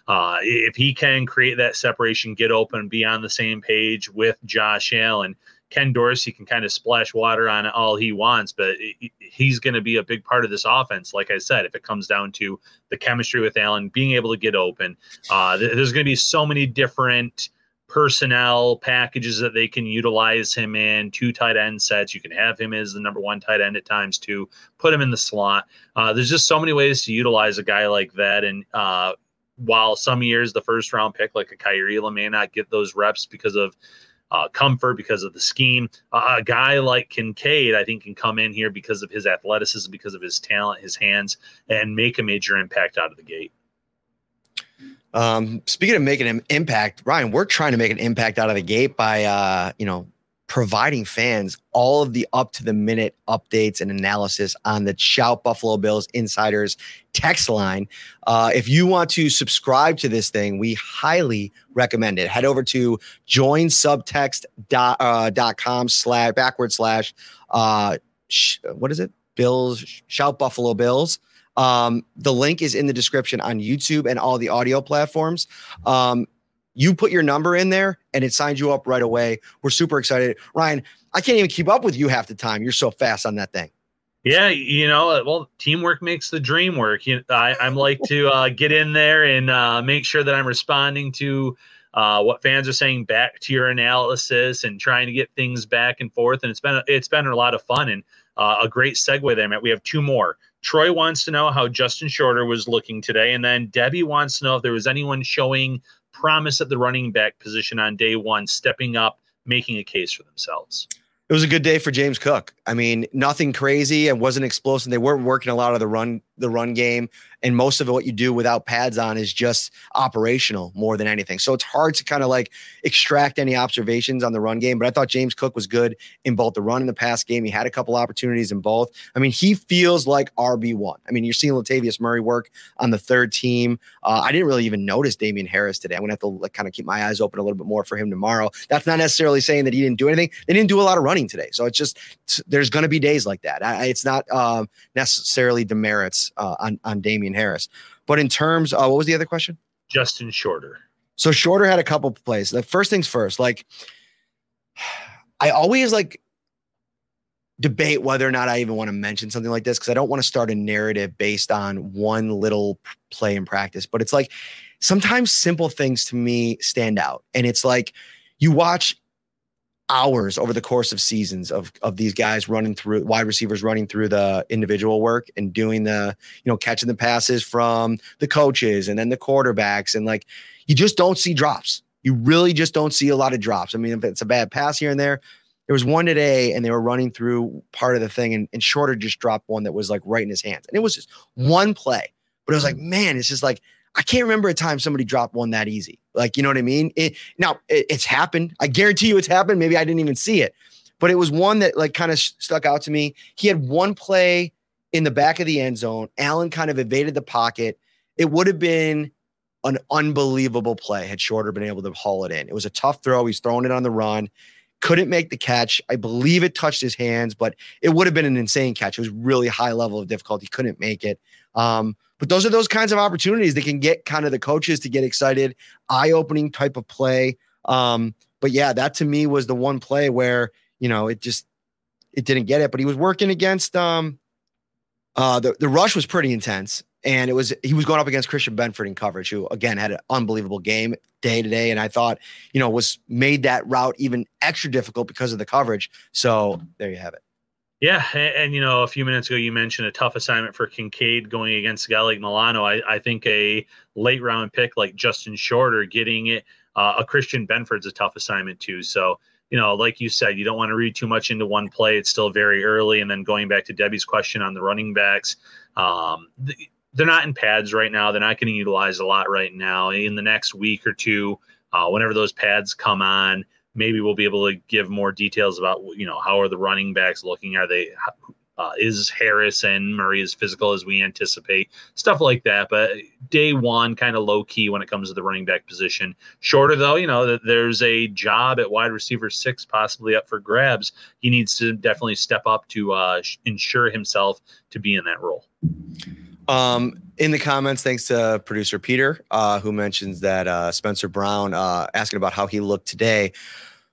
Uh, if he can create that separation, get open, be on the same page with Josh Allen, Ken Dorsey can kind of splash water on it all he wants, but he's going to be a big part of this offense. Like I said, if it comes down to the chemistry with Allen, being able to get open, uh, there's going to be so many different personnel packages that they can utilize him in. Two tight end sets. You can have him as the number one tight end at times too. Put him in the slot. Uh, there's just so many ways to utilize a guy like that. And uh, while some years the first round pick, like a Elam, may not get those reps because of uh, comfort, because of the scheme. Uh, a guy like Kincaid, I think, can come in here because of his athleticism, because of his talent, his hands, and make a major impact out of the gate. Um, speaking of making an impact, Ryan, we're trying to make an impact out of the gate by, uh, you know, providing fans all of the up to the minute updates and analysis on the Shout Buffalo Bills Insiders text line. Uh, if you want to subscribe to this thing, we highly recommend it. Head over to joinsubtext.com uh, slash backward slash uh, sh- what is it? Bills Shout Buffalo Bills. Um, the link is in the description on YouTube and all the audio platforms. Um, you put your number in there and it signs you up right away. We're super excited. Ryan, I can't even keep up with you half the time. You're so fast on that thing. Yeah, you know, uh, well, teamwork makes the dream work. You, I, I'm like to uh, get in there and uh, make sure that I'm responding to uh, what fans are saying back to your analysis and trying to get things back and forth. And it's been it's been a lot of fun and uh, a great segue there, Matt. We have two more. Troy wants to know how Justin Shorter was looking today, and then Debbie wants to know if there was anyone showing promise at the running back position on day one, stepping up, making a case for themselves. It was a good day for James Cook. I mean, nothing crazy and wasn't explosive. They weren't working a lot of the run the run game and most of what you do without pads on is just operational more than anything. So it's hard to kind of like extract any observations on the run game. But I thought James Cook was good in both the run and the pass game. He had a couple opportunities in both. I mean, he feels like RB one. I mean, you're seeing Latavius Murray work on the third team. Uh, I didn't really even notice Damien Harris today. I'm gonna have to like, kind of keep my eyes open a little bit more for him tomorrow. That's not necessarily saying that he didn't do anything. They didn't do a lot of running today, so it's just there's going to be days like that. I, it's not um, necessarily demerits uh, on on Damien Harris. But in terms, uh, what was the other question? Justin Shorter. So Shorter had a couple plays. The first things first, like I always like debate whether or not I even want to mention something like this because I don't want to start a narrative based on one little play in practice. But it's like sometimes simple things to me stand out, and it's like you watch hours over the course of seasons of of these guys running through wide receivers running through the individual work and doing the you know catching the passes from the coaches and then the quarterbacks and like you just don't see drops You really just don't see a lot of drops. I mean, if it's a bad pass here and there, there was one today and they were running through part of the thing and, and Shorter just dropped one that was like right in his hands. And it was just one play, but it was like, man, it's just like, I can't remember a time somebody dropped one that easy. Like, you know what I mean? It, now it, it's happened. I guarantee you it's happened. Maybe I didn't even see it, but it was one that like kind of sh- stuck out to me. He had one play in the back of the end zone. Allen kind of evaded the pocket. It would have been an unbelievable play had Shorter been able to haul it in. It was a tough throw. He's throwing it on the run. Couldn't make the catch. I believe it touched his hands, but it would have been an insane catch. It was really high level of difficulty. Couldn't make it. Um, but those are those kinds of opportunities that can get kind of the coaches to get excited, eye opening type of play. Um, but yeah, that to me was the one play where, you know, it just, it didn't get it, but he was working against, um, uh, the, the rush was pretty intense and it was he was going up against Christian Benford in coverage, who again had an unbelievable game day to day, and I thought you know was made that route even extra difficult because of the coverage. So there you have it. Yeah, and, and, you know, a few minutes ago you mentioned a tough assignment for Kincaid going against a guy like Milano. I, I think a late round pick like Justin Shorter getting it, uh, a Christian Benford's a tough assignment too. So you know, like you said, you don't want to read too much into one play. It's still very early. And then going back to Debbie's question on the running backs, um, they're not in pads right now. They're not getting utilized a lot right now. In the next week or two, uh, whenever those pads come on, maybe we'll be able to give more details about you know how are the running backs looking? Are they uh, is Harris and Murray as physical as we anticipate? Stuff like that. But day one, kind of low key when it comes to the running back position. Shorter though, you know there's a job at wide receiver six possibly up for grabs. He needs to definitely step up to uh, ensure himself to be in that role. Um, in the comments, thanks to producer Peter, uh, who mentions that uh, Spencer Brown uh, asking about how he looked today.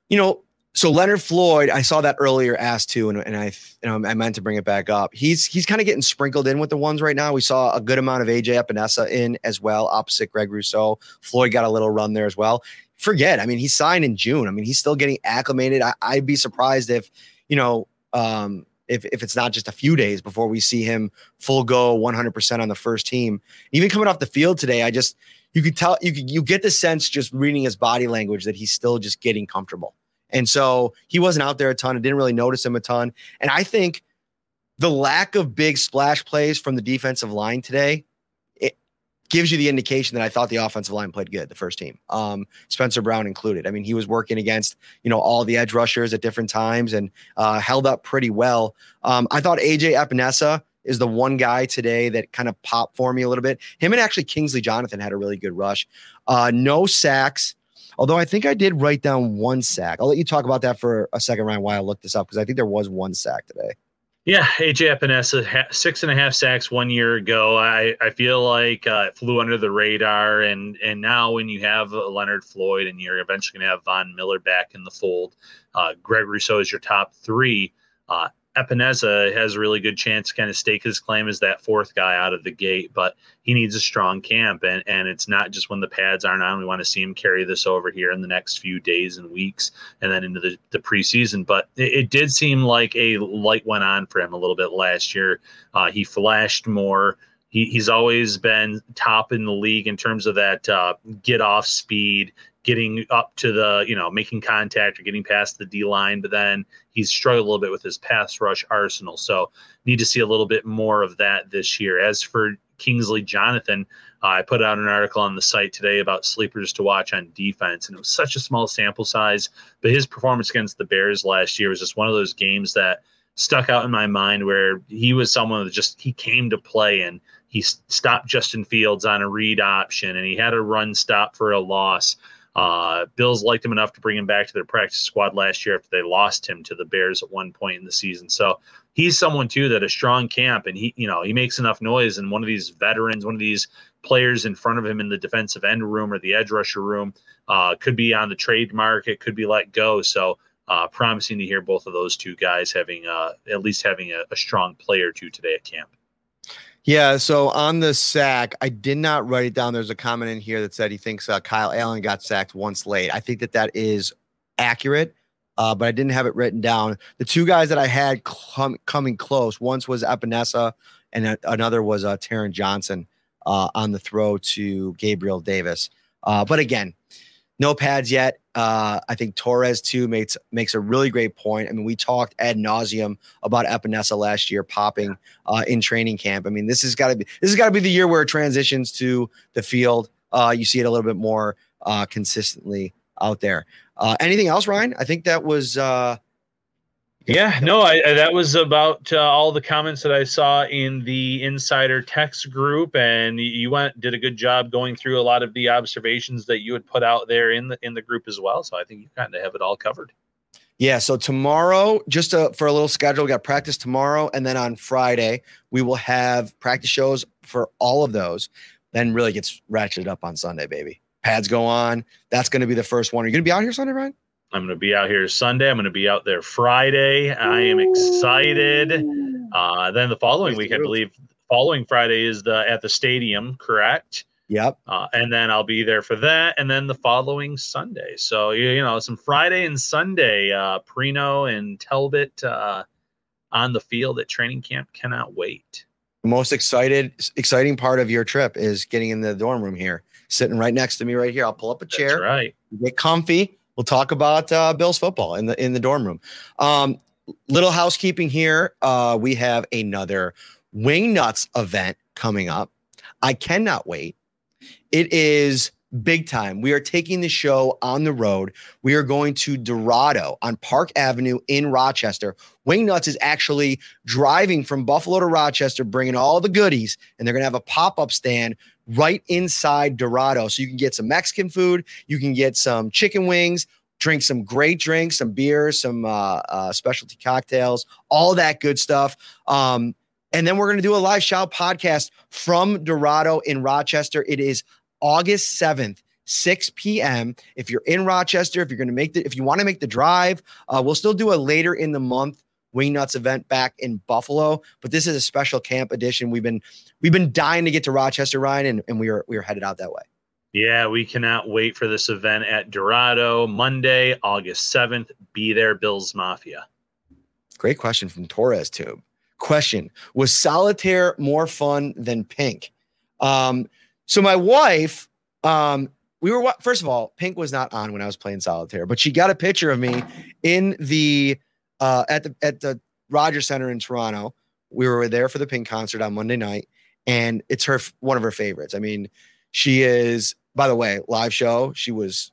You know, so Leonard Floyd, I saw that earlier asked too, and, and I, you know, I meant to bring it back up. He's he's kind of getting sprinkled in with the ones right now. We saw a good amount of AJ Epenesa in as well, opposite Greg Rousseau. Floyd got a little run there as well. Forget, I mean, he signed in June. I mean, he's still getting acclimated. I, I'd be surprised if, you know, um, if, if it's not just a few days before we see him full go 100% on the first team. Even coming off the field today, I just, you could tell, you could, you get the sense just reading his body language that he's still just getting comfortable. And so he wasn't out there a ton. I didn't really notice him a ton. And I think the lack of big splash plays from the defensive line today gives you the indication that I thought the offensive line played good, the first team, um, Spencer Brown included. I mean, he was working against, you know, all the edge rushers at different times and uh, held up pretty well. Um, I thought AJ Epenesa is the one guy today that kind of popped for me a little bit. Him and actually Kingsley Jonathan had a really good rush. Uh, no sacks. Although I think I did write down one sack. I'll let you talk about that for a second, Ryan, while I look this up because I think there was one sack today. Yeah, AJ Epenesa, six and a half sacks one year ago. I, I feel like uh, it flew under the radar, and and now when you have Leonard Floyd and you're eventually going to have Von Miller back in the fold, uh, Greg Rousseau is your top three. Uh, Epenesa has a really good chance to kind of stake his claim as that fourth guy out of the gate, but he needs a strong camp. And, and it's not just when the pads aren't on. We want to see him carry this over here in the next few days and weeks and then into the, the preseason. But it, it did seem like a light went on for him a little bit last year. Uh, he flashed more. He, he's always been top in the league in terms of that uh, get off speed, getting up to the, you know, making contact or getting past the D line, but then he's struggled a little bit with his pass rush arsenal. So need to see a little bit more of that this year. As for Kingsley Jonathan, uh, I put out an article on the site today about sleepers to watch on defense, and it was such a small sample size. But his performance against the Bears last year was just one of those games that stuck out in my mind where he was someone that just he came to play and he stopped Justin Fields on a read option and he had a run stop for a loss. Uh, Bills liked him enough to bring him back to their practice squad last year after they lost him to the Bears at one point in the season. So he's someone too that a strong camp and he, you know, he makes enough noise. And one of these veterans, one of these players in front of him in the defensive end room or the edge rusher room, uh, could be on the trade market, could be let go. So uh, promising to hear both of those two guys having uh, at least having a, a strong player or two today at camp. Yeah. So on the sack, I did not write it down. There's a comment in here that said he thinks uh, Kyle Allen got sacked once late. I think that that is accurate, uh, but I didn't have it written down. The two guys that I had com- coming close, once was Epenesa, and a- another was uh, Taron Johnson uh, on the throw to Gabriel Davis. Uh, but again, no pads yet. Uh, I think Torres too makes makes a really great point. I mean, we talked ad nauseum about Epenesa last year popping uh, in training camp. I mean, this has got to be this has got to be the year where it transitions to the field. Uh, you see it a little bit more uh, consistently out there. Uh, anything else, Ryan? I think that was uh, yeah, no, I, that was about uh, all the comments that I saw in the insider text group, and you went did a good job going through a lot of the observations that you had put out there in the in the group as well. So I think you kind of have it all covered. Yeah. So tomorrow, just to, for a little schedule, we got practice tomorrow, and then on Friday we will have practice shows for all of those. Then really gets ratcheted up on Sunday, baby. Pads go on. That's going to be the first one. Are you going to be out here Sunday, Ryan? I'm going to be out here Sunday. I'm going to be out there Friday. I am excited. Uh, then the following week, I believe, following Friday is the at the stadium, correct? Yep. Uh, and then I'll be there for that, and then the following Sunday. So you, you know, some Friday and Sunday, uh, Parrino and Talbot uh, on the field at training camp. Cannot wait. The most excited, exciting part of your trip is getting in the dorm room here, sitting right next to me, right here. I'll pull up a chair. That's right. Get comfy we'll talk about uh, Bills football in the in the dorm room. Um, little housekeeping here. Uh, we have another Wing Nuts event coming up. I cannot wait. It is big time. We are taking the show on the road. We are going to Dorado on Park Avenue in Rochester. Wing Nuts is actually driving from Buffalo to Rochester, bringing all the goodies, and they're going to have a pop up stand right inside Dorado. So you can get some Mexican food, you can get some chicken wings, drink some great drinks, some beer, some uh, uh, specialty cocktails, all that good stuff. Um, and then we're going to do a live shout podcast from Dorado in Rochester. It is August 7th. 6 p.m. If you're in Rochester, if you're going to make the, if you want to make the drive, uh, we'll still do a later in the month Wing Nuts event back in Buffalo. But this is a special camp edition. We've been we've been dying to get to Rochester, Ryan, and, and we are we are headed out that way. Yeah, we cannot wait for this event at Dorado Monday, August 7th. Be there, Bills Mafia. Great question from Torres Tube. Question Was solitaire more fun than pink? Um, so my wife, um, we were first of all, pink was not on when I was playing solitaire, but she got a picture of me in the uh, at the at the Rogers Center in Toronto. We were there for the Pink concert on Monday night, and it's her one of her favorites. I mean, she is. By the way, live show, she was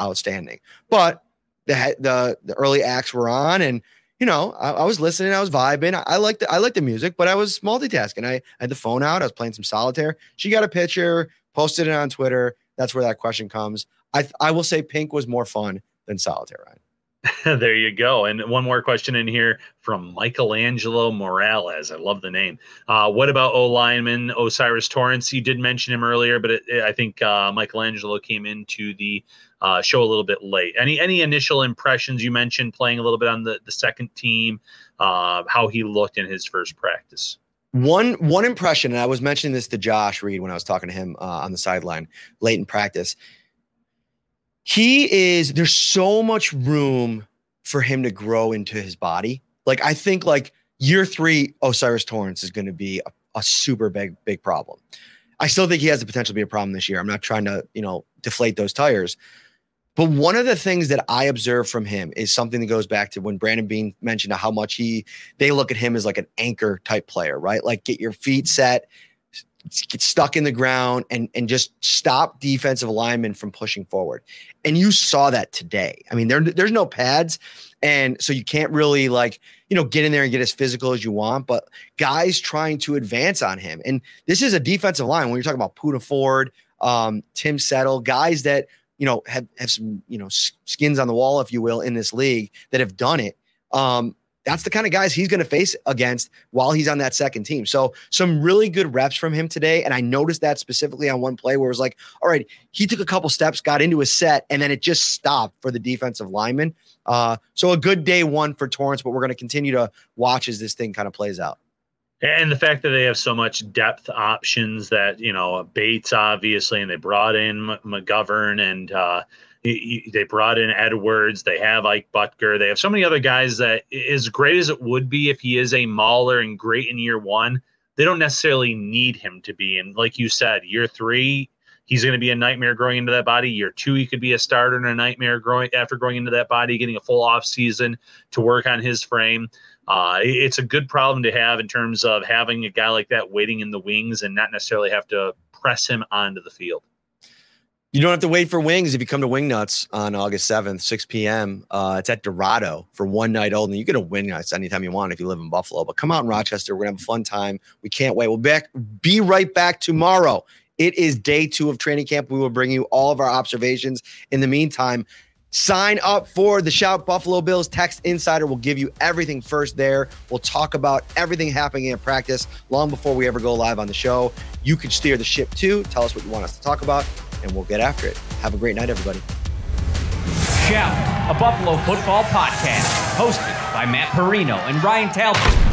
outstanding. But the the the early acts were on, and you know, I, I was listening, I was vibing. I, I liked the, I liked the music, but I was multitasking. I, I had the phone out, I was playing some solitaire. She got a picture, posted it on Twitter. That's where that question comes. I I will say Pink was more fun than solitaire. there you go. And one more question in here from Michelangelo Morales. I love the name. Uh, what about O lineman O'Cyrus Torrence? You did mention him earlier, but it, it, I think uh, Michelangelo came into the uh, show a little bit late. Any any initial impressions? You mentioned playing a little bit on the the second team. Uh, how he looked in his first practice. One one impression, and I was mentioning this to Josh Reed when I was talking to him uh, on the sideline late in practice he is there's so much room for him to grow into his body. Like I think like year three, O'Cyrus Torrence is going to be a, a, super big, big problem. I still think he has the potential to be a problem this year. I'm not trying to, you know, deflate those tires. But one of the things that I observe from him is something that goes back to when Brandon Beane mentioned how much he they look at him as like an anchor type player, right? Like get your feet set, get stuck in the ground and and just stop defensive linemen from pushing forward. And you saw that today. I mean, there there's no pads, and so you can't really like you know get in there and get as physical as you want. But guys trying to advance on him, and this is a defensive line when you're talking about Poona Ford, um, Tim Settle, guys that you know have have some you know skins on the wall, if you will, in this league that have done it. Um, that's the kind of guys he's going to face against while he's on that second team. So some really good reps from him today. And I noticed that specifically on one play where it was like, all right, he took a couple steps, got into a set, and then it just stopped for the defensive lineman. Uh, so a good day one for Torrence, but we're going to continue to watch as this thing kind of plays out. And the fact that they have so much depth options that, you know, Bates obviously, and they brought in McGovern and, uh, they brought in Edwards. They have Ike Boettger. They have so many other guys that, as great as it would be if he is a mauler and great in year one, they don't necessarily need him to be. And like you said, year three, he's going to be a nightmare growing into that body. Year two, he could be a starter and a nightmare growing after growing into that body, getting a full off season to work on his frame. Uh, it's a good problem to have in terms of having a guy like that waiting in the wings and not necessarily have to press him onto the field. You don't have to wait for wings if you come to Wingnuts on August 7th, 6 p.m. Uh, it's at Dorado for one night only. You get a Wingnuts anytime you want if you live in Buffalo. But come out in Rochester. We're going to have a fun time. We can't wait. We'll back, be right back tomorrow. It is day two of training camp. We will bring you all of our observations. In the meantime, sign up for the Shout Buffalo Bills Text Insider. We'll give you everything first there. We'll talk about everything happening in practice long before we ever go live on the show. You can steer the ship too. Tell us what you want us to talk about and we'll get after it. Have a great night, everybody. Shout, a Buffalo football podcast, hosted by Matt Parrino and Ryan Talbot.